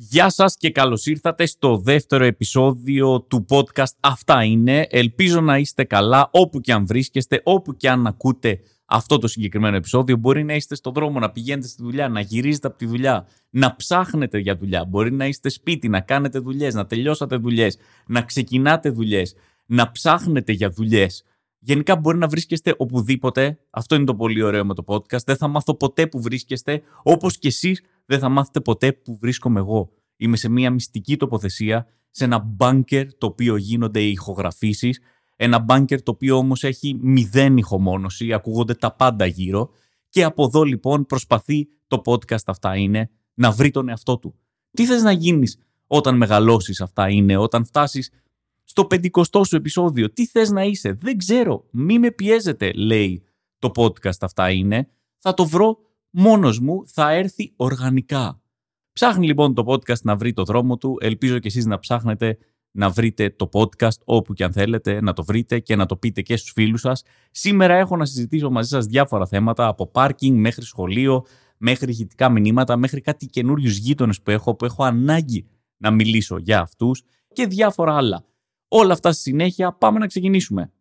Γεια σας και καλώς ήρθατε στο δεύτερο επεισόδιο του podcast «Αυτά είναι». Ελπίζω να είστε καλά όπου και αν βρίσκεστε, όπου και αν ακούτε αυτό το συγκεκριμένο επεισόδιο. Μπορεί να είστε στον δρόμο, να πηγαίνετε στη δουλειά, να γυρίζετε από τη δουλειά, να ψάχνετε για δουλειά. Μπορεί να είστε σπίτι, να κάνετε δουλειές, να τελειώσατε δουλειές, να ξεκινάτε δουλειές, να ψάχνετε για δουλειές. Γενικά μπορεί να βρίσκεστε οπουδήποτε. Αυτό είναι το πολύ ωραίο με το podcast. Δεν θα μάθω ποτέ που βρίσκεστε, όπως και εσείς δεν θα μάθετε ποτέ που βρίσκομαι εγώ. Είμαι σε μια μυστική τοποθεσία, σε ένα μπάνκερ το οποίο γίνονται οι ηχογραφήσεις, ένα μπάνκερ το οποίο όμως έχει μηδέν ηχομόνωση, ακούγονται τα πάντα γύρω και από εδώ λοιπόν προσπαθεί το podcast αυτά είναι να βρει τον εαυτό του. Τι θες να γίνεις όταν μεγαλώσεις αυτά είναι, όταν φτάσεις στο πεντηκοστό σου επεισόδιο, τι θες να είσαι, δεν ξέρω, μη με πιέζετε λέει το podcast αυτά είναι, θα το βρω μόνος μου, θα έρθει οργανικά. Ψάχνει λοιπόν το podcast να βρει το δρόμο του. Ελπίζω και εσείς να ψάχνετε να βρείτε το podcast όπου και αν θέλετε να το βρείτε και να το πείτε και στους φίλους σας. Σήμερα έχω να συζητήσω μαζί σας διάφορα θέματα από πάρκινγκ μέχρι σχολείο, μέχρι ηχητικά μηνύματα, μέχρι κάτι καινούριους γείτονες που έχω, που έχω ανάγκη να μιλήσω για αυτούς και διάφορα άλλα. Όλα αυτά στη συνέχεια πάμε να ξεκινήσουμε.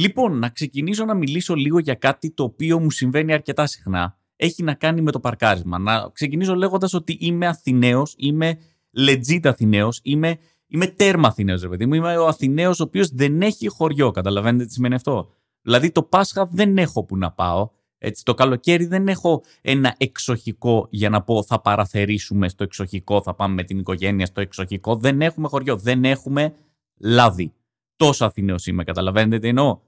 Λοιπόν, να ξεκινήσω να μιλήσω λίγο για κάτι το οποίο μου συμβαίνει αρκετά συχνά. Έχει να κάνει με το παρκάρισμα. Να ξεκινήσω λέγοντας ότι είμαι Αθηναίος, είμαι legit Αθηναίος, είμαι, είμαι τέρμα Αθηναίος, ρε παιδί μου. Είμαι ο Αθηναίος ο οποίος δεν έχει χωριό. Καταλαβαίνετε τι σημαίνει αυτό; Δηλαδή το Πάσχα δεν έχω που να πάω. Έτσι, το καλοκαίρι δεν έχω ένα εξοχικό για να πω θα παραθερήσουμε στο εξοχικό, θα πάμε με την οικογένεια στο εξοχικό. Δεν έχουμε χωριό, δεν έχουμε λάδι. Τόσο Αθηναίος είμαι, καταλαβαίνετε τι εννοώ;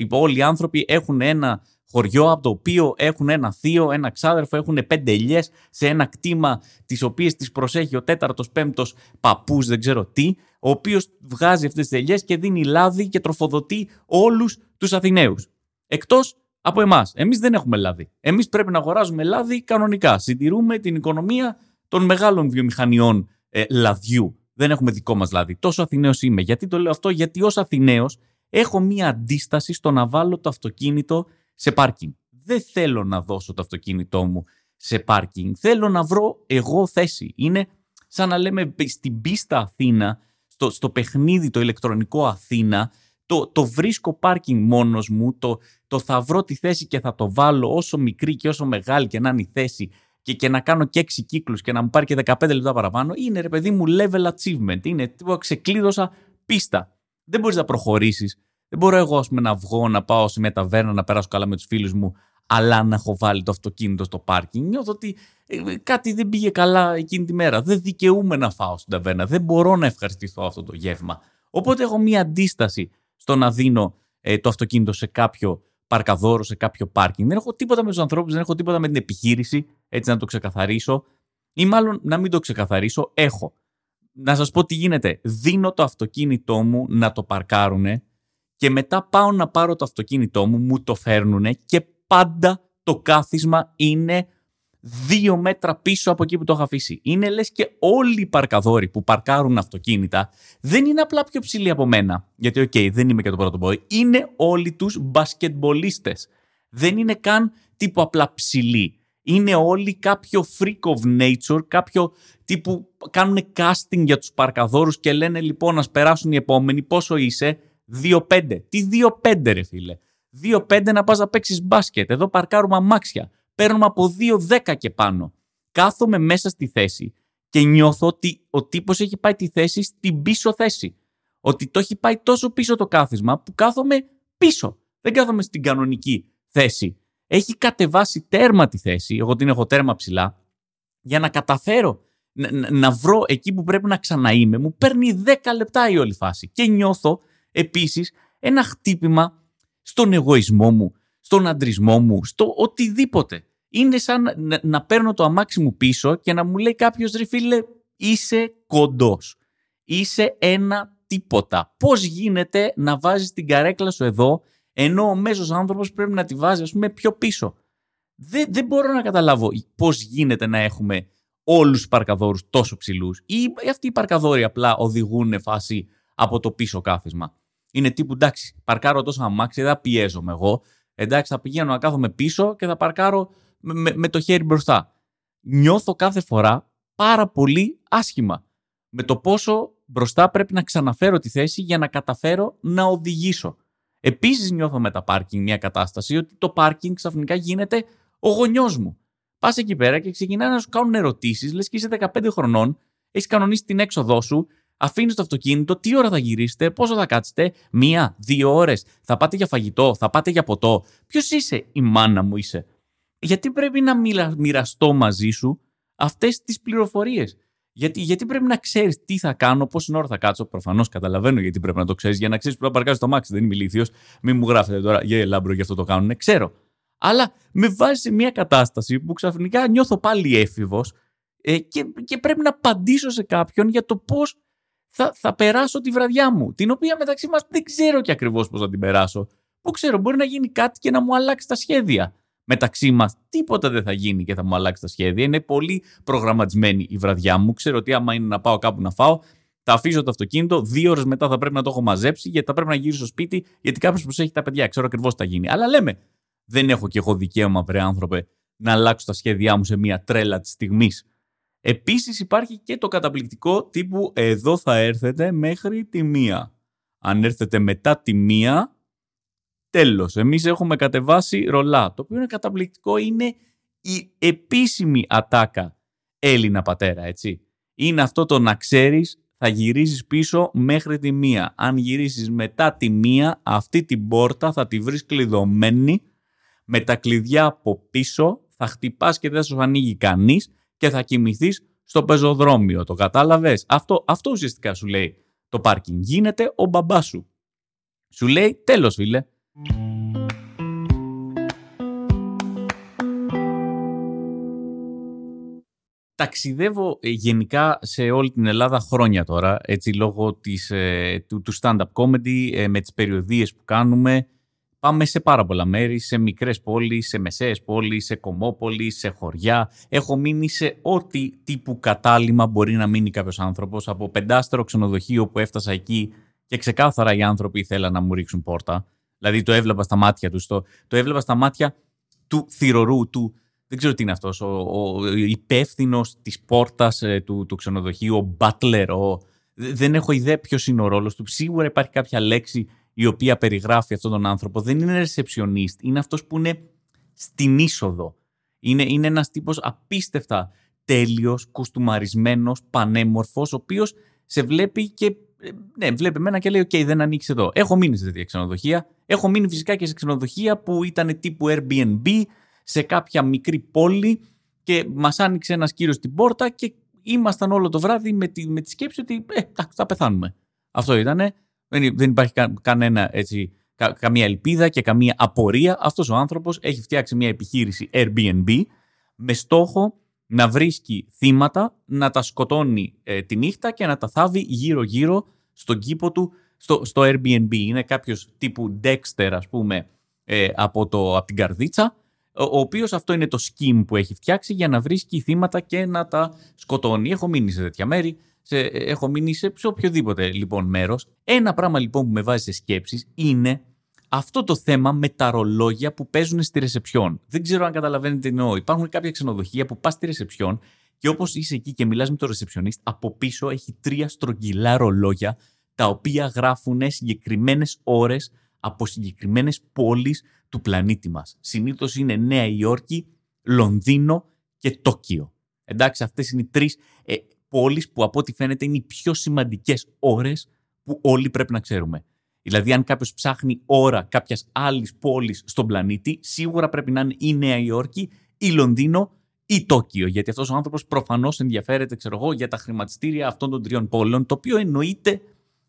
Λοιπόν, όλοι οι άνθρωποι έχουν ένα χωριό από το οποίο έχουν ένα θείο, ένα ξάδερφο, έχουν πέντε ελιές σε ένα κτήμα τις οποίες τις προσέχει ο τέταρτος, πέμπτος παππούς, δεν ξέρω τι, ο οποίος βγάζει αυτές τις ελιές και δίνει λάδι και τροφοδοτεί όλους τους Αθηναίους. Εκτός από εμάς. Εμείς δεν έχουμε λάδι. Εμείς πρέπει να αγοράζουμε λάδι κανονικά. Συντηρούμε την οικονομία των μεγάλων βιομηχανιών ε, λαδιού. Δεν έχουμε δικό μας λάδι. Τόσο Αθηναίος είμαι. Γιατί το λέω αυτό, Γιατί ως Αθηναίος έχω μία αντίσταση στο να βάλω το αυτοκίνητο σε πάρκινγκ. Δεν θέλω να δώσω το αυτοκίνητό μου σε πάρκινγκ. Θέλω να βρω εγώ θέση. Είναι σαν να λέμε στην πίστα Αθήνα, στο, στο παιχνίδι το ηλεκτρονικό Αθήνα, το, το βρίσκω πάρκινγκ μόνος μου, το, το θα βρω τη θέση και θα το βάλω όσο μικρή και όσο μεγάλη και να είναι η θέση και, και να κάνω και 6 κύκλους και να μου πάρει και 15 λεπτά παραπάνω, είναι ρε παιδί μου level achievement. Είναι τίποτα ξεκλείδωσα πίστα δεν μπορείς να προχωρήσεις. Δεν μπορώ εγώ ας πούμε, να βγω, να πάω σε μια ταβέρνα, να περάσω καλά με τους φίλους μου, αλλά να έχω βάλει το αυτοκίνητο στο πάρκινγκ. Νιώθω ότι ε, κάτι δεν πήγε καλά εκείνη τη μέρα. Δεν δικαιούμαι να φάω στην ταβέρνα. Δεν μπορώ να ευχαριστηθώ αυτό το γεύμα. Οπότε έχω μια αντίσταση στο να δίνω ε, το αυτοκίνητο σε κάποιο παρκαδόρο, σε κάποιο πάρκινγκ. Δεν έχω τίποτα με τους ανθρώπους, δεν έχω τίποτα με την επιχείρηση, έτσι να το ξεκαθαρίσω. Ή μάλλον να μην το ξεκαθαρίσω, έχω να σας πω τι γίνεται. Δίνω το αυτοκίνητό μου να το παρκάρουνε και μετά πάω να πάρω το αυτοκίνητό μου, μου το φέρνουνε και πάντα το κάθισμα είναι δύο μέτρα πίσω από εκεί που το έχω αφήσει. Είναι λες και όλοι οι παρκαδόροι που παρκάρουν αυτοκίνητα δεν είναι απλά πιο ψηλοί από μένα. Γιατί, οκ, δεν είμαι και το πρώτο μπόι. Είναι όλοι τους μπασκετμπολίστες. Δεν είναι καν τύπου απλά ψηλοί είναι όλοι κάποιο freak of nature, κάποιο τύπου κάνουν casting για τους παρκαδόρους και λένε λοιπόν να περάσουν οι επόμενοι, πόσο είσαι, 2-5. Τι 2-5 ρε φίλε; 2-5 να πας να παίξεις μπάσκετ. Εδώ παρκάρουμε αμάξια. Παίρνουμε από 2-10 και πάνω. Κάθομαι μέσα στη θέση και νιώθω ότι ο τύπος έχει πάει τη θέση στην πίσω θέση. Ότι το έχει πάει τόσο πίσω το κάθισμα που κάθομαι πίσω. Δεν κάθομαι στην κανονική θέση έχει κατεβάσει τέρμα τη θέση, εγώ την έχω τέρμα ψηλά, για να καταφέρω να, να βρω εκεί που πρέπει να ξαναείμαι. Μου παίρνει 10 λεπτά η όλη φάση. Και νιώθω επίσης ένα χτύπημα στον εγωισμό μου, στον αντρισμό μου, στο οτιδήποτε. Είναι σαν να, να παίρνω το αμάξι μου πίσω και να μου λέει κάποιος ρε φίλε, είσαι κοντός. Είσαι ένα τίποτα. Πώς γίνεται να βάζεις την καρέκλα σου εδώ ενώ ο μέσος άνθρωπος πρέπει να τη βάζει, ας πούμε, πιο πίσω. Δεν, δεν μπορώ να καταλάβω πώς γίνεται να έχουμε όλους τους παρκαδόρους τόσο ψηλούς, ή αυτοί οι παρκαδόροι απλά οδηγούν φάση από το πίσω κάθισμα. Είναι τύπου εντάξει, παρκάρω τόσο αμάξι, δεν πιέζομαι εγώ. Εντάξει, θα πηγαίνω να κάθομαι πίσω και θα παρκάρω με, με το χέρι μπροστά. Νιώθω κάθε φορά πάρα πολύ άσχημα με το πόσο μπροστά πρέπει να ξαναφέρω τη θέση για να καταφέρω να οδηγήσω. Επίσης, νιώθω με τα πάρκινγκ μια κατάσταση ότι το πάρκινγκ ξαφνικά γίνεται ο γονιός μου. Πας εκεί πέρα και ξεκινάει να σου κάνουν ερωτήσεις, λες και είσαι 15 χρονών, έχεις κανονίσει την έξοδό σου, αφήνεις το αυτοκίνητο, τι ώρα θα γυρίσετε, πόσο θα κάτσετε, μία, δύο ώρες, θα πάτε για φαγητό, θα πάτε για ποτό. Ποιος είσαι, η μάνα μου είσαι; Γιατί πρέπει να μοιραστώ μαζί σου αυτές τις πληροφορίες; Γιατί, γιατί πρέπει να ξέρεις τι θα κάνω, πόση ώρα θα κάτσω. Προφανώς καταλαβαίνω γιατί πρέπει να το ξέρεις. Για να ξέρεις που θα παρκάρει το μάξι. Δεν είμαι ηλίθιος. Μην μου γράφετε τώρα, για λάμπρο, γι' αυτό το κάνουν. Ξέρω. Αλλά με βάζει σε μια κατάσταση που ξαφνικά νιώθω πάλι έφηβος ε, και, και πρέπει να απαντήσω σε κάποιον για το πώς θα, θα περάσω τη βραδιά μου. Την οποία μεταξύ μας δεν ξέρω και ακριβώς πώς θα την περάσω. Πού ξέρω, μπορεί να γίνει κάτι και να μου αλλάξει τα σχέδια μεταξύ μας τίποτα δεν θα γίνει και θα μου αλλάξει τα σχέδια. Είναι πολύ προγραμματισμένη η βραδιά μου. Ξέρω ότι άμα είναι να πάω κάπου να φάω, θα αφήσω το αυτοκίνητο. Δύο ώρες μετά θα πρέπει να το έχω μαζέψει, γιατί θα πρέπει να γυρίσω στο σπίτι, γιατί κάποιος προσέχει τα παιδιά. Ξέρω ακριβώς τι θα γίνει. Αλλά λέμε, δεν έχω κι εγώ δικαίωμα, βρε άνθρωπε, να αλλάξω τα σχέδιά μου σε μια τρέλα της στιγμής. Επίσης υπάρχει και το καταπληκτικό τύπου εδώ θα έρθετε μέχρι τη μία. Αν έρθετε μετά τη μία, Τέλος, εμείς έχουμε κατεβάσει ρολά, το οποίο είναι καταπληκτικό, είναι η επίσημη ατάκα Έλληνα πατέρα, έτσι. Είναι αυτό το να ξέρεις θα γυρίσεις πίσω μέχρι τη μία. Αν γυρίσεις μετά τη μία, αυτή την πόρτα θα τη βρεις κλειδωμένη με τα κλειδιά από πίσω, θα χτυπάς και δεν σου ανοίγει κανείς και θα κοιμηθείς στο πεζοδρόμιο. Το κατάλαβες; Αυτό, αυτό ουσιαστικά σου λέει το πάρκινγκ. Γίνεται ο μπαμπάς σου. Σου λέει τέλος φίλε, Ταξιδεύω ε, γενικά σε όλη την Ελλάδα χρόνια τώρα, έτσι λόγω της, ε, του, του stand-up comedy, ε, με τις περιοδίες που κάνουμε. Πάμε σε πάρα πολλά μέρη, σε μικρές πόλεις, σε μεσαίες πόλεις, σε κομμόπολεις, σε χωριά. Έχω μείνει σε ό,τι τύπου κατάλημα μπορεί να μείνει κάποιος άνθρωπος. Από πεντάστερο ξενοδοχείο που έφτασα εκεί και ξεκάθαρα οι άνθρωποι θέλαν να μου ρίξουν πόρτα. Δηλαδή το έβλεπα στα μάτια τους. Το, το έβλεπα στα μάτια του θηρορού, του. Δεν ξέρω τι είναι αυτός. Ο, ο υπεύθυνος της πόρτας ε, του, του ξενοδοχείου, ο butler. Ο, δεν έχω ιδέα ποιος είναι ο ρόλος του. Σίγουρα υπάρχει κάποια λέξη η οποία περιγράφει αυτόν τον άνθρωπο. Δεν είναι receptionist. Είναι αυτός που είναι στην είσοδο. Είναι, είναι ένας τύπος απίστευτα τέλειος, κουστούμαρισμένος, πανέμορφος, ο οποίος σε βλέπει και ναι, βλέπει εμένα και λέει: OK, δεν ανοίξεις εδώ. Έχω μείνει σε τέτοια ξενοδοχεία. Έχω μείνει φυσικά και σε ξενοδοχεία που ήταν τύπου Airbnb σε κάποια μικρή πόλη και μας άνοιξε ένας κύριος στην πόρτα και ήμασταν όλο το βράδυ με τη, με τη σκέψη ότι ε, θα πεθάνουμε. Αυτό ήταν. Δεν, δεν υπάρχει κα, κανένα έτσι, κα, καμία ελπίδα και καμία απορία. Αυτός ο άνθρωπος έχει φτιάξει μια επιχείρηση Airbnb με στόχο να βρίσκει θύματα, να τα σκοτώνει ε, τη νύχτα και να τα θάβει γύρω-γύρω στον κήπο του στο, στο Airbnb. Είναι κάποιος τύπου Dexter, ας πούμε, ε, από, το, από την καρδίτσα, ο, ο οποίος αυτό είναι το scheme που έχει φτιάξει για να βρίσκει θύματα και να τα σκοτώνει. Έχω μείνει σε τέτοια μέρη, σε, έχω μείνει σε, σε οποιοδήποτε λοιπόν μέρος. Ένα πράγμα λοιπόν που με βάζει σε σκέψεις είναι αυτό το θέμα με τα ρολόγια που παίζουν στη ρεσεψιόν. Δεν ξέρω αν καταλαβαίνετε τι εννοώ. Υπάρχουν κάποια ξενοδοχεία που πας στη ρεσεψιόν και όπως είσαι εκεί και μιλάς με τον ρεσεψιονίστ, από πίσω έχει τρία στρογγυλά ρολόγια τα οποία γράφουν συγκεκριμένες ώρες από συγκεκριμένες πόλεις του πλανήτη μας. Συνήθως είναι Νέα Υόρκη, Λονδίνο και Τόκιο. Εντάξει, αυτές είναι οι τρεις ε, πόλεις που από ό,τι φαίνεται είναι οι πιο σημαντικές ώρες που όλοι πρέπει να ξέρουμε. Δηλαδή, αν κάποιος ψάχνει ώρα κάποιας άλλης πόλης στον πλανήτη, σίγουρα πρέπει να είναι η Νέα Υόρκη, η Λονδίνο ή Τόκιο. Γιατί αυτός ο άνθρωπος προφανώς ενδιαφέρεται, ξέρω εγώ, για τα χρηματιστήρια αυτών των τριών πόλεων, το οποίο εννοείται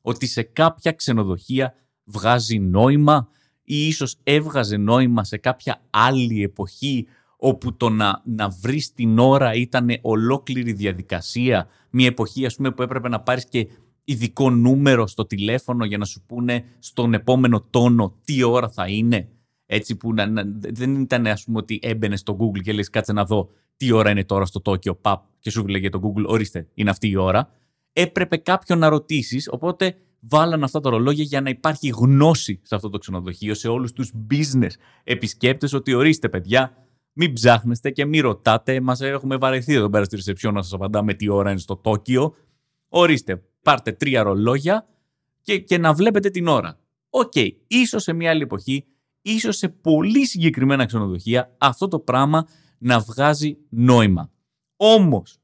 ότι σε κάποια ξενοδοχεία βγάζει νόημα ή ίσως έβγαζε νόημα σε κάποια άλλη εποχή όπου το να, να βρεις την ώρα ήταν ολόκληρη διαδικασία. Μια εποχή ας πούμε που έπρεπε να πάρεις και ειδικό νούμερο στο τηλέφωνο για να σου πούνε στον επόμενο τόνο τι ώρα θα είναι. Έτσι που να, δεν ήταν ας πούμε ότι έμπαινε στο Google και λες κάτσε να δω τι ώρα είναι τώρα στο Τόκιο, παπ, και σου λέγε το Google, ορίστε, είναι αυτή η ώρα. Έπρεπε κάποιον να ρωτήσεις, οπότε βάλαν αυτά τα ρολόγια για να υπάρχει γνώση σε αυτό το ξενοδοχείο, σε όλους τους business επισκέπτες, ότι ορίστε, παιδιά, μην ψάχνεστε και μην ρωτάτε. Σας έχουμε βαρεθεί εδώ πέρα στη ρεσεψιόν να σας απαντάμε τι ώρα είναι στο Τόκιο. Ορίστε, πάρτε τρία ρολόγια και, και να βλέπετε την ώρα. Ok, okay, ίσως σε μια άλλη εποχή, ίσως σε πολύ συγκεκριμένα ξενοδοχεία αυτό το πράγμα να βγάζει νόημα. Όμως,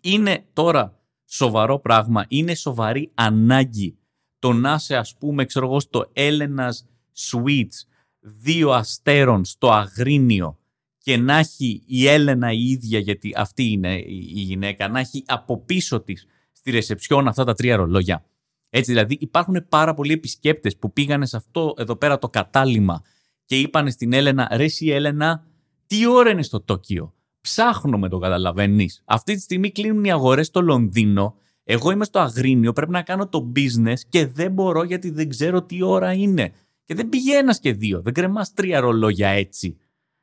είναι τώρα σοβαρό πράγμα, είναι σοβαρή ανάγκη το να σε ας πούμε, ξέρω εγώ, στο Έλενας Suites δύο αστέρων στο Αγρίνιο και να έχει η Έλενα η ίδια, γιατί αυτή είναι η γυναίκα, να έχει από πίσω της στη ρεσεψιόν αυτά τα τρία ρολόγια. Έτσι δηλαδή υπάρχουν πάρα πολλοί επισκέπτες που πήγανε σε αυτό εδώ πέρα το κατάλημα και είπαν στην Έλενα, ρε εσύ Έλενα, τι ώρα είναι στο Τόκιο; Ψάχνουμε το καταλαβαίνεις. Αυτή τη στιγμή κλείνουν οι αγορές στο Λονδίνο. Εγώ είμαι στο Αγρίνιο, πρέπει να κάνω το business και δεν μπορώ γιατί δεν ξέρω τι ώρα είναι. Και δεν πήγε ένας και δύο. Δεν κρεμάς τρία ρολόγια έτσι.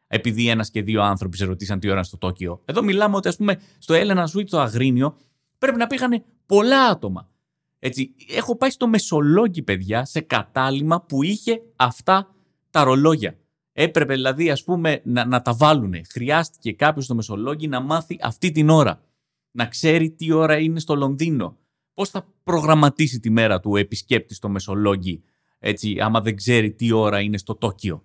Επειδή ένας και δύο άνθρωποι σε ρωτήσαν τι ώρα είναι στο Τόκιο. Εδώ μιλάμε ότι, ας πούμε, στο Έλενα Σουίτ, στο Αγρίνιο, πρέπει να πήγανε πολλά άτομα. Έτσι, έχω πάει στο Μεσολόγγι, παιδιά, σε κατάλημα που είχε αυτά τα ρολόγια. Έπρεπε δηλαδή, ας πούμε, να, να τα βάλουν. Χρειάστηκε κάποιος στο Μεσολόγγι να μάθει αυτή την ώρα. Να ξέρει τι ώρα είναι στο Λονδίνο. Πώς θα προγραμματίσει τη μέρα του επισκέπτης στο Μεσολόγγι, έτσι, άμα δεν ξέρει τι ώρα είναι στο Τόκιο.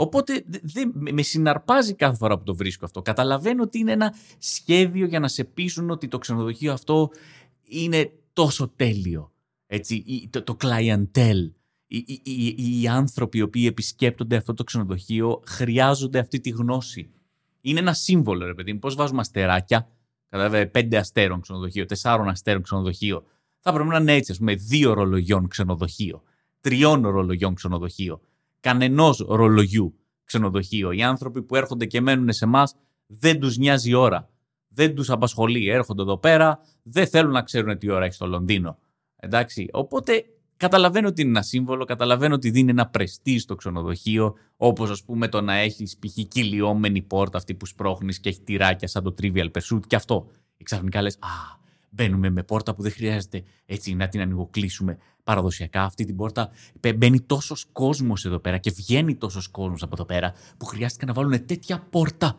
Οπότε δεν, με συναρπάζει κάθε φορά που το βρίσκω αυτό. Καταλαβαίνω ότι είναι ένα σχέδιο για να σε πείσουν ότι το ξενοδοχείο αυτό είναι τόσο τέλειο. Έτσι, το, το clientele, οι, οι, οι, οι άνθρωποι οι οποίοι επισκέπτονται αυτό το ξενοδοχείο χρειάζονται αυτή τη γνώση. Είναι ένα σύμβολο, ρε παιδί μου. Πώς βάζουμε αστεράκια, κατά πέντε αστέρων ξενοδοχείο, τεσσάρων αστέρων ξενοδοχείο. Θα πρέπει να είναι έτσι, ας πούμε, δύο ρολογιών ξενοδοχείο, τριών ρολογιών ξενοδοχείο, κανενός ρολογιού ξενοδοχείο. Οι άνθρωποι που έρχονται και μένουν σε εμάς δεν τους νοιάζει η ώρα δεν τους απασχολεί. Έρχονται εδώ πέρα, δεν θέλουν να ξέρουν τι ώρα έχει στο Λονδίνο. Εντάξει, οπότε καταλαβαίνω ότι είναι ένα σύμβολο, καταλαβαίνω ότι δίνει ένα πρεστή στο ξενοδοχείο, όπως ας πούμε το να έχεις π.χ. κυλιόμενη πόρτα αυτή που σπρώχνεις και έχει τυράκια σαν το Trivial Pursuit και αυτό. Ξαφνικά λες, Α, μπαίνουμε με πόρτα που δεν χρειάζεται έτσι να την ανοιγοκλείσουμε παραδοσιακά. Αυτή την πόρτα μπαίνει τόσος κόσμος εδώ πέρα και βγαίνει τόσος κόσμος από εδώ πέρα που χρειάστηκε να βάλουν τέτοια πόρτα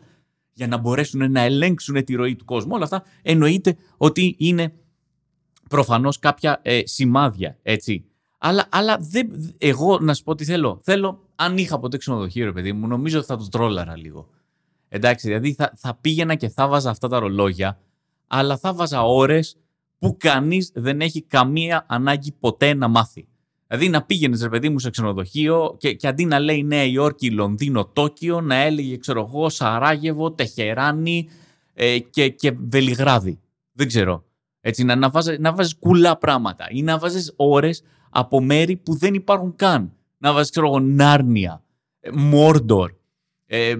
για να μπορέσουν να ελέγξουν τη ροή του κόσμου. Όλα αυτά εννοείται ότι είναι προφανώς κάποια ε, σημάδια, έτσι. Αλλά, αλλά δεν, εγώ να σου πω τι θέλω. Θέλω, αν είχα ποτέ ξενοδοχείο, ρε παιδί μου, νομίζω ότι θα το τρόλαρα λίγο. Εντάξει, δηλαδή θα, θα πήγαινα και θα βάζα αυτά τα ρολόγια, αλλά θα βάζα ώρες που κανείς δεν έχει καμία ανάγκη ποτέ να μάθει. Δηλαδή να πήγαινες, ρε παιδί μου, σε ξενοδοχείο και, και αντί να λέει Νέα Υόρκη, Λονδίνο, Τόκιο, να έλεγε, ξέρω εγώ, Σαράγεβο, Τεχεράνη ε, και, και Βελιγράδι. Δεν ξέρω. Έτσι, να, να, βάζεις, να βάζεις κουλά πράγματα ή να βάζεις ώρες από μέρη που δεν υπάρχουν καν. Να βάζεις, ξέρω εγώ, Νάρνια, ε, Μόρντορ, ε,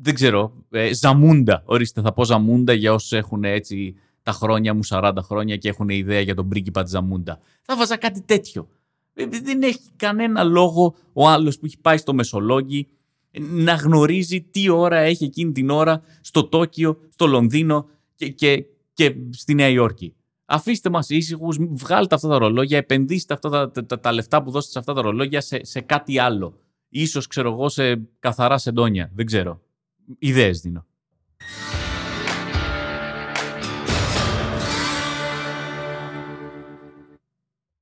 δεν ξέρω, ε, Ζαμούντα. Ορίστε, θα πω Ζαμούντα για όσους έχουν έτσι τα χρόνια μου, 40 χρόνια και έχουν ιδέα για τον πρίγκιπα της Ζαμούντα. Θα βάζα κάτι τέτοιο. Ε, δεν έχει κανένα λόγο ο άλλος που έχει πάει στο Μεσολόγγι να γνωρίζει τι ώρα έχει εκείνη την ώρα στο Τόκιο, στο Λονδίνο και, και, και στη Νέα Υόρκη. Αφήστε μας ήσυχους, βγάλτε αυτά τα ρολόγια, επενδύστε αυτά τα, τα, λεφτά που δώσετε σε αυτά τα ρολόγια σε, σε κάτι άλλο. Ίσως, ξέρω εγώ, σε καθαρά σεντόνια. Δεν ξέρω. Ιδέες δίνω.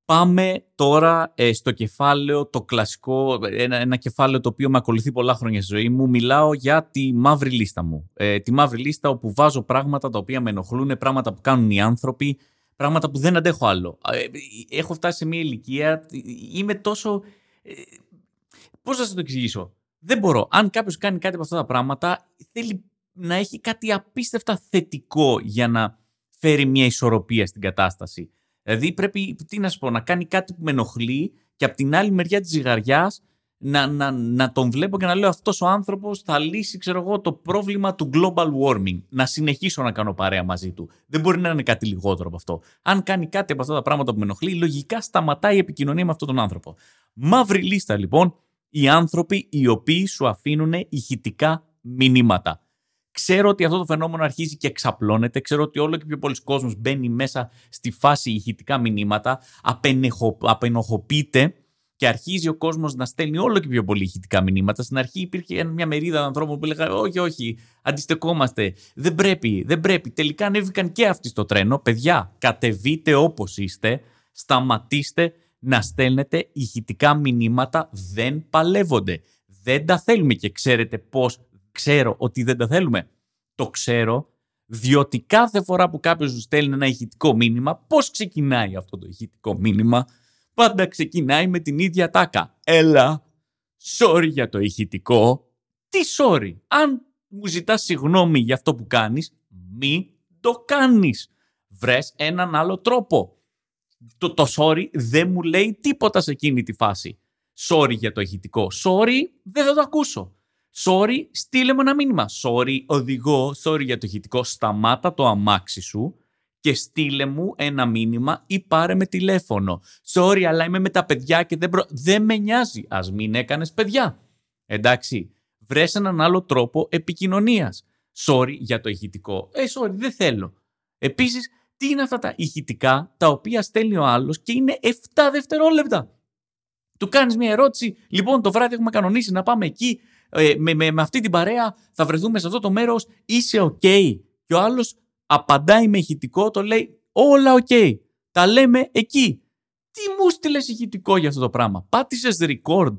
Πάμε τώρα ε, στο κεφάλαιο, το κλασικό, ένα, ένα κεφάλαιο το οποίο με ακολουθεί πολλά χρόνια στη ζωή μου. Μιλάω για τη μαύρη λίστα μου. Ε, τη μαύρη λίστα όπου βάζω πράγματα τα οποία με ενοχλούν, πράγματα που κάνουν οι άνθρωποι, πράγματα που δεν αντέχω άλλο. Ε, έχω φτάσει σε μια ηλικία, είμαι τόσο... Ε, πώς θα σας το εξηγήσω; Δεν μπορώ. Αν κάποιος κάνει κάτι από αυτά τα πράγματα, θέλει να έχει κάτι απίστευτα θετικό για να φέρει μια ισορροπία στην κατάσταση. Δηλαδή πρέπει, τι να σου πω, να κάνει κάτι που με ενοχλεί και από την άλλη μεριά της ζυγαριάς να, να, να τον βλέπω και να λέω αυτός ο άνθρωπος θα λύσει, ξέρω εγώ, το πρόβλημα του global warming. Να συνεχίσω να κάνω παρέα μαζί του. Δεν μπορεί να είναι κάτι λιγότερο από αυτό. Αν κάνει κάτι από αυτά τα πράγματα που με ενοχλεί, λογικά σταματάει η επικοινωνία με αυτόν τον άνθρωπο. Μαύρη λίστα λοιπόν, οι άνθρωποι οι οποίοι σου αφήνουν ηχητικά μηνύματα. Ξέρω ότι αυτό το φαινόμενο αρχίζει και εξαπλώνεται. Ξέρω ότι όλο και πιο πολλοί κόσμος μπαίνει μέσα στη φάση ηχητικά μηνύματα, απενεχο, απενοχοποιείται και αρχίζει ο κόσμος να στέλνει όλο και πιο πολύ ηχητικά μηνύματα. Στην αρχή υπήρχε μια μερίδα ανθρώπων που έλεγαν Όχι, όχι, αντιστεκόμαστε. Δεν πρέπει, δεν πρέπει. Τελικά ανέβηκαν και αυτοί στο τρένο. Παιδιά, κατεβείτε όπως είστε. Σταματήστε να στέλνετε ηχητικά μηνύματα. Δεν παλεύονται. Δεν τα θέλουμε. Και ξέρετε πώς ξέρω ότι δεν τα θέλουμε. Το ξέρω διότι κάθε φορά που κάποιος σου στέλνει ένα ηχητικό μήνυμα, πώς ξεκινάει αυτό το ηχητικό μήνυμα; Πάντα ξεκινάει με την ίδια τάκα. Έλα, sorry για το ηχητικό. Τι sorry; Αν μου ζητάς συγγνώμη για αυτό που κάνεις, μη το κάνεις. Βρες έναν άλλο τρόπο. Το, το sorry δεν μου λέει τίποτα σε εκείνη τη φάση. Sorry για το ηχητικό. Sorry, δεν θα το ακούσω. Sorry, στείλε μου ένα μήνυμα. Sorry, οδηγώ. Sorry για το ηχητικό. Σταμάτα το αμάξι σου και στείλε μου ένα μήνυμα ή πάρε με τηλέφωνο. Sorry, αλλά είμαι με τα παιδιά και δεν, προ... δεν με νοιάζει. Α μην έκανες παιδιά. Εντάξει, βρες έναν άλλο τρόπο επικοινωνίας. Sorry για το ηχητικό. Ε, sorry, δεν θέλω. Επίσης, τι είναι αυτά τα ηχητικά τα οποία στέλνει ο άλλος και είναι 7 δευτερόλεπτα. Του κάνεις μια ερώτηση. Λοιπόν, το βράδυ έχουμε κανονίσει να πάμε εκεί. Ε, με, με, με αυτή την παρέα θα βρεθούμε σε αυτό το μέρος. Είσαι OK. Και ο άλλος απαντάει με ηχητικό, το λέει όλα οκ. Τα λέμε εκεί. Τι μου στείλες ηχητικό για αυτό το πράγμα; Πάτησες record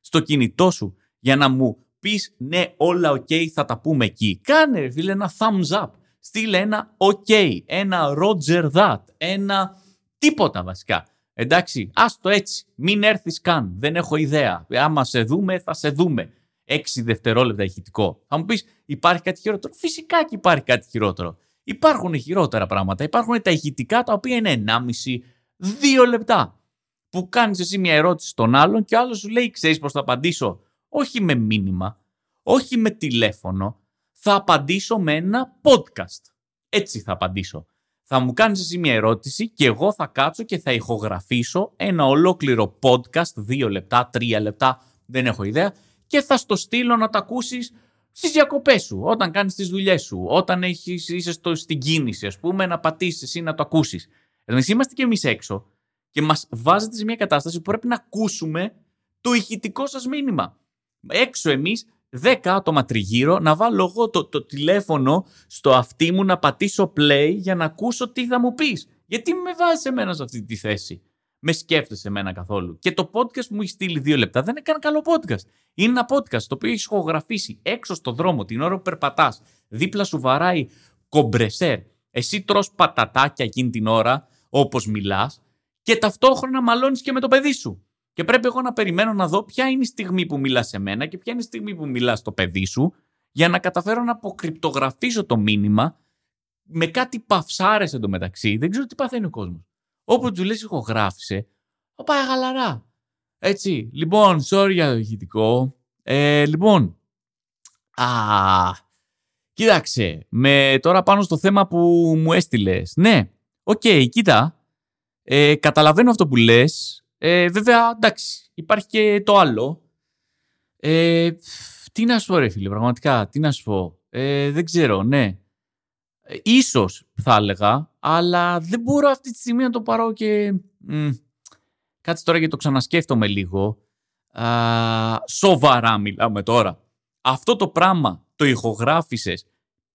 στο κινητό σου για να μου πεις ναι, όλα οκ, θα τα πούμε εκεί. Κάνε, φίλε, ένα thumbs up. Στείλε ένα ok, ένα roger that, ένα τίποτα βασικά. Εντάξει, άστο έτσι. Μην έρθεις καν. Δεν έχω ιδέα. Άμα σε δούμε, θα σε δούμε. Έξι δευτερόλεπτα ηχητικό. Θα μου πεις, υπάρχει κάτι χειρότερο; Φυσικά και υπάρχει κάτι χειρότερο. Υπάρχουν χειρότερα πράγματα. Υπάρχουν τα ηχητικά τα οποία είναι 1,5-2 λεπτά. Που κάνεις εσύ μια ερώτηση στον άλλον και ο άλλος σου λέει: Ξέρεις πώς θα απαντήσω; Όχι με μήνυμα, όχι με τηλέφωνο. Θα απαντήσω με ένα podcast. Έτσι θα απαντήσω. Θα μου κάνεις εσύ μια ερώτηση και εγώ θα κάτσω και θα ηχογραφήσω ένα ολόκληρο podcast, 2 λεπτά, 3 λεπτά, δεν έχω ιδέα, και θα στο στείλω να το ακούσεις στις διακοπές σου, όταν κάνεις τις δουλειές σου, όταν έχεις, είσαι στο, στην κίνηση, ας πούμε, να πατήσεις εσύ να το ακούσεις. Εμείς είμαστε και εμείς έξω και μας βάζετε σε μια κατάσταση που πρέπει να ακούσουμε το ηχητικό σας μήνυμα. Έξω εμείς, 10 άτομα τριγύρω, να βάλω εγώ το, το τηλέφωνο στο αυτί μου να πατήσω play για να ακούσω τι θα μου πεις. Γιατί με βάζεις εμένα σε αυτή τη θέση με σκέφτεσαι εμένα καθόλου. Και το podcast που μου έχει στείλει δύο λεπτά δεν είναι καν καλό podcast. Είναι ένα podcast το οποίο έχει ηχογραφήσει έξω στο δρόμο την ώρα που περπατάς. Δίπλα σου βαράει κομπρεσέρ. Εσύ τρως πατατάκια εκείνη την ώρα, όπως μιλάς, και ταυτόχρονα μαλώνεις και με το παιδί σου. Και πρέπει εγώ να περιμένω να δω ποια είναι η στιγμή που μιλάς σε μένα και ποια είναι η στιγμή που μιλάς στο παιδί σου, για να καταφέρω να αποκρυπτογραφήσω το μήνυμα με κάτι παυσάρες εντωμεταξύ. Δεν ξέρω τι παθαίνει ο κόσμος. Όπου του λες ηχογράφησε, θα πάει χαλαρά. Έτσι. Λοιπόν, sorry για το ηχητικό. Ε, λοιπόν, α, κοίταξε, με τώρα πάνω στο θέμα που μου έστειλες. Ναι, ok, okay, κοίτα, ε, καταλαβαίνω αυτό που λες. Ε, βέβαια, εντάξει, υπάρχει και το άλλο. Ε, τι να σου πω ρε φίλε, πραγματικά, τι να σου πω. Ε, δεν ξέρω, ναι. Ε, ίσως θα έλεγα, αλλά δεν μπορώ αυτή τη στιγμή να το πάρω και... Μ, κάτσε τώρα γιατί το ξανασκέφτομαι λίγο. Α, σοβαρά μιλάμε τώρα. Αυτό το πράγμα το ηχογράφησες,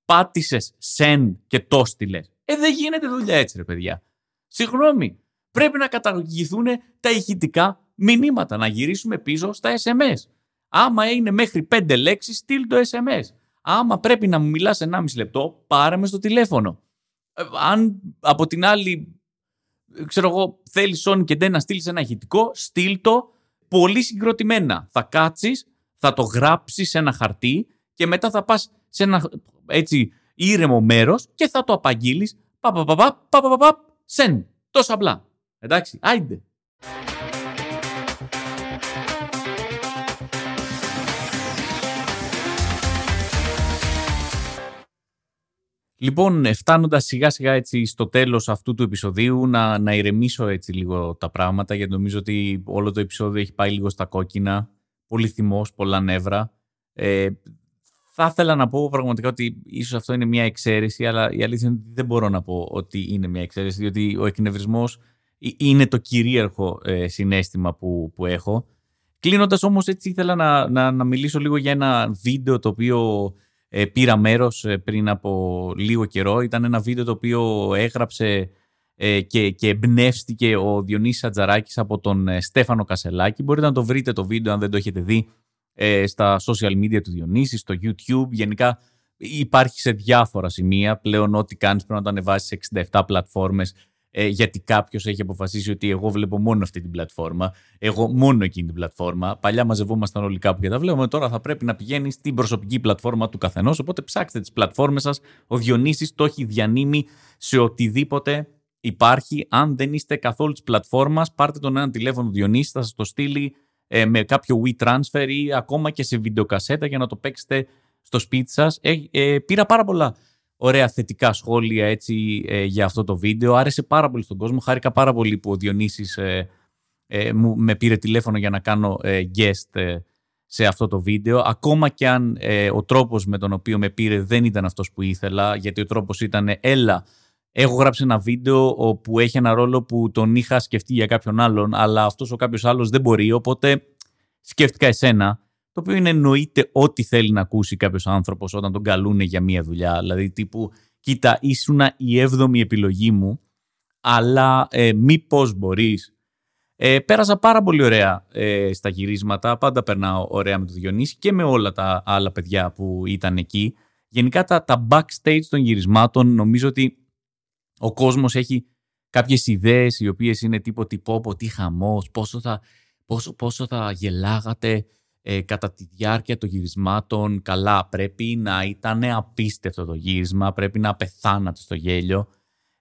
πάτησες send και το στείλες. Ε, δεν γίνεται δουλειά έτσι ρε παιδιά. Συγγνώμη, πρέπει να καταργηθούν τα ηχητικά μηνύματα, να γυρίσουμε πίσω στα SMS. Άμα είναι μέχρι πέντε λέξεις, στείλ το SMS. Άμα πρέπει να μου μιλάς 1,5 λεπτό, πάρε με στο τηλέφωνο. Ε, αν από την άλλη, ξέρω εγώ, θέλεις όν και δεν να στείλει ένα ηχητικό, στείλ το πολύ συγκροτημένα. Θα κάτσεις, θα το γράψεις σε ένα χαρτί και μετά θα πας σε ένα έτσι ήρεμο μέρος και θα το απαγγείλεις πα πα πα πα πα πα σεν. Τόσο απλά. Εντάξει, άιντε. Λοιπόν, φτάνοντας σιγά σιγά έτσι στο τέλος αυτού του επεισοδίου, να, να ηρεμήσω έτσι λίγο τα πράγματα, γιατί νομίζω ότι όλο το επεισόδιο έχει πάει λίγο στα κόκκινα. Πολύ θυμός, πολλά νεύρα. Ε, θα ήθελα να πω πραγματικά ότι ίσως αυτό είναι μια εξαίρεση, αλλά η αλήθεια είναι ότι δεν μπορώ να πω ότι είναι μια εξαίρεση, διότι ο εκνευρισμός είναι το κυρίαρχο ε, συνέστημα που, που έχω. Κλείνοντας όμως, έτσι ήθελα να, να, να, μιλήσω λίγο για ένα βίντεο το οποίο ε, πήρα μέρος ε, πριν από λίγο καιρό. Ήταν ένα βίντεο το οποίο έγραψε ε, και, και εμπνεύστηκε ο Διονύσης Ατζαράκης από τον ε, Στέφανο Κασελάκη. Μπορείτε να το βρείτε το βίντεο αν δεν το έχετε δει ε, στα social media του Διονύση, στο YouTube. Γενικά υπάρχει σε διάφορα σημεία. Πλέον ό,τι κάνεις πρέπει να το ανεβάσεις σε 67 πλατφόρμες ε, γιατί κάποιος έχει αποφασίσει ότι εγώ βλέπω μόνο αυτή την πλατφόρμα. Εγώ μόνο εκείνη την πλατφόρμα. Παλιά μαζευόμασταν όλοι κάπου και τα βλέπουμε. Τώρα θα πρέπει να πηγαίνει στην προσωπική πλατφόρμα του καθενός. Οπότε ψάξτε τις πλατφόρμες σας. Ο Διονύσης το έχει διανύμει σε οτιδήποτε υπάρχει. Αν δεν είστε καθόλου της πλατφόρμας, πάρτε τον ένα τηλέφωνο Διονύση, θα σας το στείλει ε, με κάποιο WeTransfer ή ακόμα και σε βιντεοκασέτα για να το παίξετε στο σπίτι σας. Ε, ε, πήρα πάρα πολλά ωραία θετικά σχόλια έτσι, ε, για αυτό το βίντεο. Άρεσε πάρα πολύ στον κόσμο. Χάρηκα πάρα πολύ που ο Διονύσης ε, ε, μου, με πήρε τηλέφωνο για να κάνω guest σε αυτό το βίντεο. Ακόμα και αν ο τρόπος με τον οποίο με πήρε δεν ήταν αυτός που ήθελα, γιατί ο τρόπος ήταν «έλα, έχω γράψει ένα βίντεο όπου έχει ένα ρόλο που τον είχα σκεφτεί για κάποιον άλλον, αλλά αυτός ο κάποιος άλλος δεν μπορεί, οπότε σκέφτηκα εσένα το οποίο είναι εννοείται ό,τι θέλει να ακούσει κάποιος άνθρωπος όταν τον καλούν για μία δουλειά. Δηλαδή, τύπου, κοίτα, ήσουν η έβδομη επιλογή μου, αλλά ε, μήπως μπορείς. Ε, πέρασα πάρα πολύ ωραία ε, στα γυρίσματα. Πάντα περνάω ωραία με το Διονύση και με όλα τα άλλα παιδιά που ήταν εκεί. Γενικά τα, τα backstage των γυρισμάτων νομίζω ότι ο κόσμος έχει κάποιες ιδέες οι οποίες είναι τύπο τυπόπο, τι χαμός, πόσο θα, πόσο, πόσο θα γελάγατε, ε, κατά τη διάρκεια των γυρισμάτων καλά πρέπει να ήταν απίστευτο το γύρισμα, πρέπει να πεθάνατε στο γέλιο.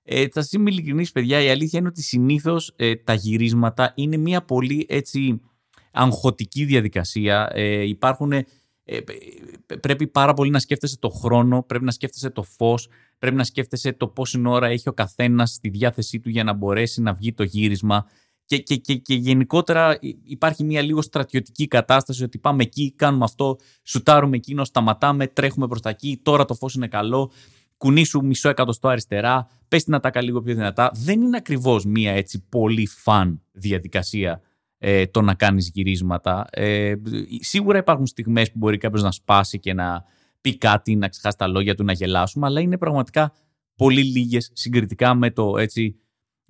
Ε, θα σας είμαι ειλικρινής παιδιά, η αλήθεια είναι ότι συνήθως ε, τα γυρίσματα είναι μια πολύ έτσι αγχωτική διαδικασία. Ε, υπάρχουν, ε, πρέπει πάρα πολύ να σκέφτεσαι το χρόνο, πρέπει να σκέφτεσαι το φως, πρέπει να σκέφτεσαι το πόση ώρα έχει ο καθένας στη διάθεσή του για να μπορέσει να βγει το γύρισμα και, και, και, και γενικότερα υπάρχει μια λίγο στρατιωτική κατάσταση ότι πάμε εκεί, κάνουμε αυτό, σουτάρουμε εκείνο, σταματάμε, τρέχουμε προς τα εκεί, τώρα το φως είναι καλό, κουνήσου μισό εκατοστό αριστερά, πες την ατάκα λίγο πιο δυνατά. Δεν είναι ακριβώς μια έτσι πολύ φαν διαδικασία ε, το να κάνεις γυρίσματα. Ε, σίγουρα υπάρχουν στιγμές που μπορεί κάποιος να σπάσει και να πει κάτι, να ξεχάσει τα λόγια του, να γελάσουμε, αλλά είναι πραγματικά πολύ λίγες συγκριτικά με το έτσι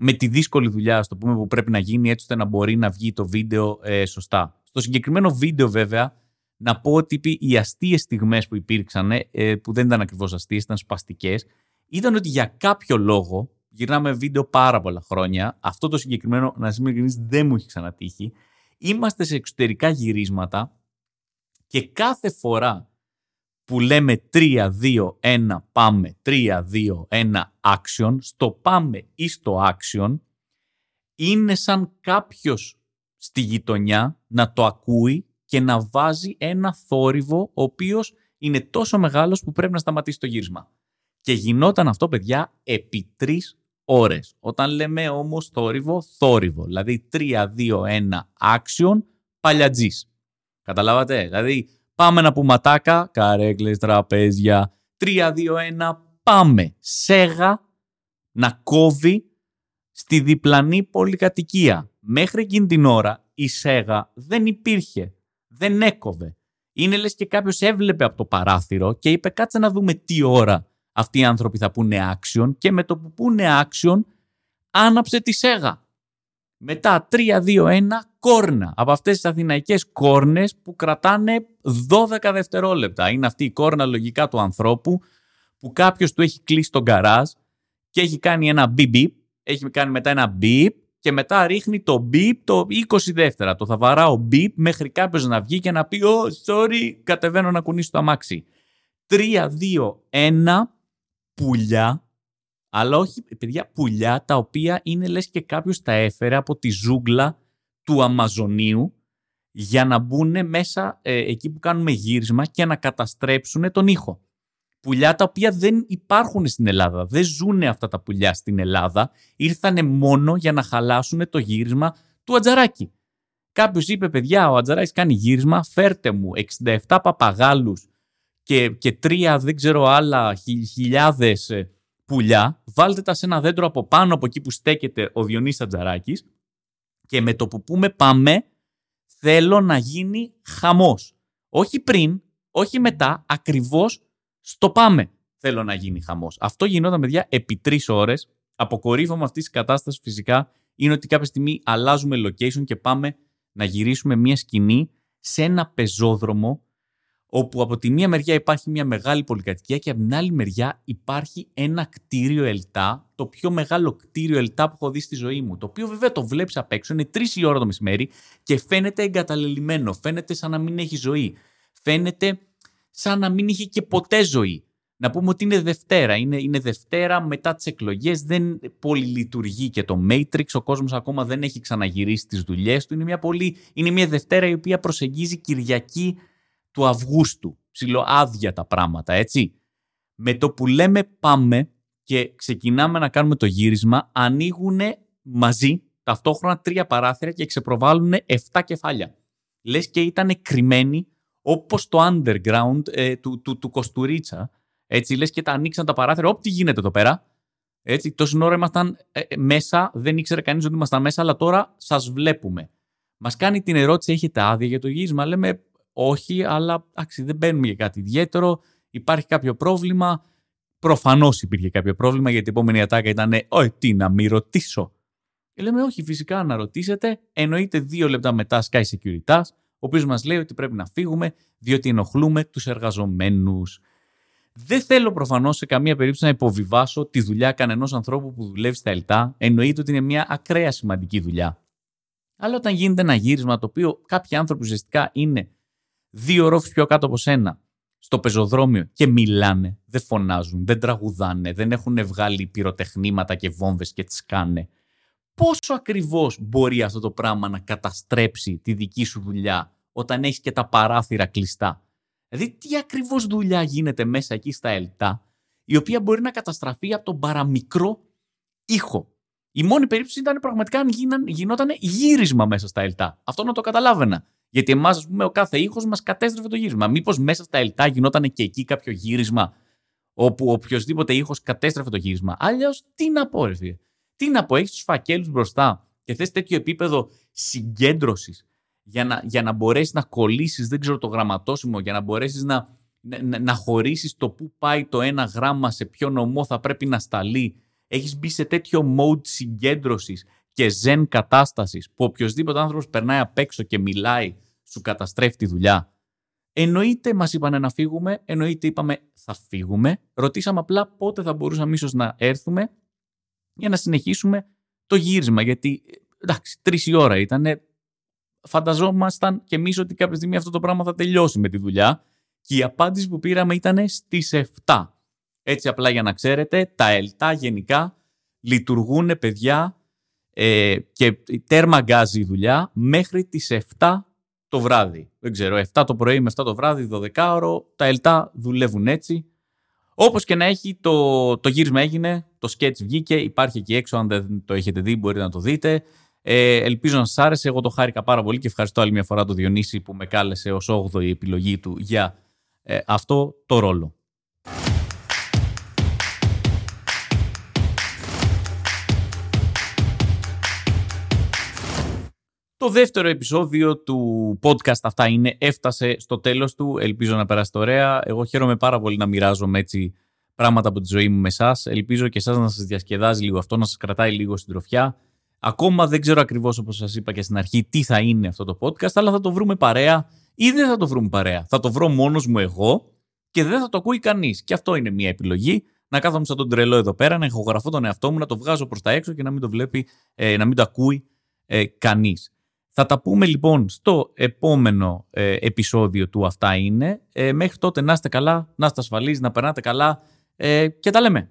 με τη δύσκολη δουλειά στο πούμε, που πρέπει να γίνει έτσι ώστε να μπορεί να βγει το βίντεο ε, σωστά. Στο συγκεκριμένο βίντεο βέβαια να πω ότι οι αστείες στιγμές που υπήρξαν, ε, που δεν ήταν ακριβώς αστείες, ήταν σπαστικές, ήταν ότι για κάποιο λόγο, γυρνάμε βίντεο πάρα πολλά χρόνια, αυτό το συγκεκριμένο, να είμαι ειλικρινής, δεν μου έχει ξανατύχει, είμαστε σε εξωτερικά γυρίσματα και κάθε φορά που λέμε 3, 2, 1, πάμε, 3, 2, 1, action, στο πάμε ή στο action, είναι σαν κάποιος στη γειτονιά να το ακούει και να βάζει ένα θόρυβο ο οποίος είναι τόσο μεγάλος που πρέπει να σταματήσει το γύρισμα. Και γινόταν αυτό, παιδιά, επί τρεις ώρες. Όταν λέμε όμως θόρυβο, θόρυβο. Δηλαδή 3, 2, 1, action, παλιατζής. Καταλάβατε; Δηλαδή Πάμε να πούμε ατάκα, καρέκλες, τραπέζια. 3, 2, 1, πάμε. Σέγα να κόβει στη διπλανή πολυκατοικία. Μέχρι εκείνη την ώρα η Σέγα δεν υπήρχε. Δεν έκοβε. Είναι λες και κάποιος έβλεπε από το παράθυρο και είπε κάτσε να δούμε τι ώρα αυτοί οι άνθρωποι θα πούνε action και με το που πούνε action άναψε τη Σέγα. Μετά 3-2-1 κόρνα. Από αυτές τις αθηναϊκές κόρνες που κρατάνε 12 δευτερόλεπτα. Είναι αυτή η κόρνα λογικά του ανθρώπου που κάποιος του έχει κλείσει τον γκαράζ και έχει κάνει ένα beep έχει κάνει μετά ένα beep και μετά ρίχνει το beep το 20 δεύτερα. Το θα βαράω beep μέχρι κάποιος να βγει και να πει «Oh, sorry, κατεβαίνω να κουνήσω το αμάξι». 3-2-1 πουλιά αλλά όχι, παιδιά, πουλιά τα οποία είναι λες και κάποιος τα έφερε από τη ζούγκλα του Αμαζονίου για να μπουν μέσα ε, εκεί που κάνουμε γύρισμα και να καταστρέψουν τον ήχο. Πουλιά τα οποία δεν υπάρχουν στην Ελλάδα. Δεν ζουν αυτά τα πουλιά στην Ελλάδα. Ήρθανε μόνο για να χαλάσουν το γύρισμα του Ατζαράκη. Κάποιος είπε, παιδιά, ο Ατζαράκης κάνει γύρισμα, φέρτε μου 67 παπαγάλους και, και τρία δεν ξέρω άλλα χιλιάδες ε, πουλιά, βάλτε τα σε ένα δέντρο από πάνω από εκεί που στέκεται ο Διονύσης Ατζαράκης και με το που πούμε πάμε θέλω να γίνει χαμός. Όχι πριν, όχι μετά, ακριβώς στο πάμε θέλω να γίνει χαμός. Αυτό γινόταν, παιδιά, επί τρεις ώρες. Αποκορύφωμα αυτής της κατάστασης φυσικά είναι ότι κάποια στιγμή αλλάζουμε location και πάμε να γυρίσουμε μια σκηνή σε ένα πεζόδρομο όπου από τη μία μεριά υπάρχει μια μεγάλη πολυκατοικία και από την άλλη μεριά υπάρχει ένα κτίριο ελτά, το πιο μεγάλο κτίριο ελτά που έχω δει στη ζωή μου. Το οποίο βέβαια το βλέπεις απ' έξω, είναι τρεις η ώρα το μεσημέρι και φαίνεται εγκαταλελειμμένο, φαίνεται σαν να μην έχει ζωή. Φαίνεται σαν να μην είχε και ποτέ ζωή. Να πούμε ότι είναι Δευτέρα. Είναι, είναι Δευτέρα μετά τις εκλογές. Δεν πολυλειτουργεί και το Matrix. Ο κόσμος ακόμα δεν έχει ξαναγυρίσει τις δουλειές του. Είναι μια, πολύ, είναι μια Δευτέρα η οποία προσεγγίζει Κυριακή του Αυγούστου. Ψιλοάδια τα πράγματα, έτσι. Με το που λέμε πάμε και ξεκινάμε να κάνουμε το γύρισμα, ανοίγουν μαζί ταυτόχρονα τρία παράθυρα και ξεπροβάλλουν 7 κεφάλια. Λες και ήταν κρυμμένοι όπως το underground ε, του, του, του Κοστουρίτσα. Έτσι, λες και τα ανοίξαν τα παράθυρα. Ό, τι γίνεται εδώ πέρα. Έτσι, τόση ώρα ήμασταν ε, ε, μέσα, δεν ήξερε κανείς ότι ήμασταν μέσα, αλλά τώρα σας βλέπουμε. Μας κάνει την ερώτηση, έχετε άδεια για το γύρισμα; Λέμε, όχι, αλλά άξι, δεν μπαίνουμε για κάτι ιδιαίτερο. Υπάρχει κάποιο πρόβλημα. Προφανώς υπήρχε κάποιο πρόβλημα γιατί η επόμενη ατάκα ήταν «Ω, τι να μη ρωτήσω». Και λέμε όχι φυσικά να ρωτήσετε. Εννοείται δύο λεπτά μετά Sky Security, ο οποίος μας λέει ότι πρέπει να φύγουμε διότι ενοχλούμε τους εργαζομένους. Δεν θέλω προφανώς σε καμία περίπτωση να υποβιβάσω τη δουλειά κανενός ανθρώπου που δουλεύει στα ΕΛΤΑ. Εννοείται ότι είναι μια ακραία σημαντική δουλειά. Αλλά όταν γίνεται ένα γύρισμα το οποίο κάποιοι άνθρωποι ουσιαστικά είναι δύο ρόφους πιο κάτω από σένα στο πεζοδρόμιο και μιλάνε, δεν φωνάζουν, δεν τραγουδάνε, δεν έχουν βγάλει πυροτεχνήματα και βόμβες και τις κάνε. Πόσο ακριβώς μπορεί αυτό το πράγμα να καταστρέψει τη δική σου δουλειά όταν έχεις και τα παράθυρα κλειστά; Δηλαδή τι ακριβώς δουλειά γίνεται μέσα εκεί στα ΕΛΤΑ η οποία μπορεί να καταστραφεί από τον παραμικρό ήχο; Η μόνη περίπτωση ήταν πραγματικά αν γινόταν γύρισμα μέσα στα ΕΛΤΑ. Αυτό να το καταλάβαινα. Γιατί εμάς, ας πούμε, ο κάθε ήχος μας κατέστρεφε το γύρισμα. Μήπως μέσα στα ΕΛΤΑ γινόταν και εκεί κάποιο γύρισμα όπου οποιοδήποτε ήχος κατέστρεφε το γύρισμα. Αλλιώς τι να πω, ρε φίλε. Τι να πω, έχεις τους φακέλους μπροστά και θες τέτοιο επίπεδο συγκέντρωσης για να, για να μπορέσεις να κολλήσεις, δεν ξέρω, το γραμματόσημο, για να μπορέσεις να, να, να χωρίσεις το πού πάει το ένα γράμμα, σε ποιο νομό θα πρέπει να σταλεί. Έχεις μπει σε τέτοιο mode συγκέντρωσης και ζεν κατάστασης που οποιοδήποτε άνθρωπος περνάει απ' έξω και μιλάει, σου καταστρέφει τη δουλειά. Εννοείται μας είπαν να φύγουμε, εννοείται είπαμε θα φύγουμε. Ρωτήσαμε απλά πότε θα μπορούσαμε ίσως να έρθουμε για να συνεχίσουμε το γύρισμα. Γιατί εντάξει, τρεις η ώρα ήταν. Φανταζόμασταν και εμείς ότι κάποια στιγμή αυτό το πράγμα θα τελειώσει με τη δουλειά. Και η απάντηση που πήραμε ήταν στις 7. Έτσι απλά για να ξέρετε, τα ΕΛΤΑ γενικά λειτουργούν παιδιά ε, και τέρμα γκάζει η δουλειά μέχρι τις 7 το βράδυ. Δεν ξέρω, 7 το πρωί με 7 το βράδυ, 12 ώρο, τα ελτά δουλεύουν έτσι. Όπως και να έχει, το, το γύρισμα έγινε, το sketch βγήκε, υπάρχει εκεί έξω, αν δεν το έχετε δει μπορείτε να το δείτε. Ε, ελπίζω να σας άρεσε, εγώ το χάρηκα πάρα πολύ και ευχαριστώ άλλη μια φορά τον Διονύση που με κάλεσε ως 8η επιλογή του για ε, αυτό το ρόλο. Το δεύτερο επεισόδιο του podcast αυτά είναι, έφτασε στο τέλος του, ελπίζω να περάσετε ωραία. Εγώ χαίρομαι πάρα πολύ να μοιράζομαι έτσι πράγματα από τη ζωή μου με εσάς. Ελπίζω και εσάς να σας διασκεδάζει λίγο αυτό, να σας κρατάει λίγο στην τροφιά. Ακόμα δεν ξέρω ακριβώς όπως σας είπα και στην αρχή τι θα είναι αυτό το podcast, αλλά θα το βρούμε παρέα ή δεν θα το βρούμε παρέα. Θα το βρω μόνος μου εγώ και δεν θα το ακούει κανείς. Και αυτό είναι μια επιλογή. Να κάθομαι σαν τον τρελό εδώ πέρα, να ηχογραφώ τον εαυτό μου, να το βγάζω προς τα έξω και να μην το βλέπει, ε, να μην το ακούει ε, κανείς. Θα τα πούμε λοιπόν στο επόμενο ε, επεισόδιο του Αυτά είναι. Ε, μέχρι τότε να είστε καλά, να είστε ασφαλείς, να περνάτε καλά ε, και τα λέμε.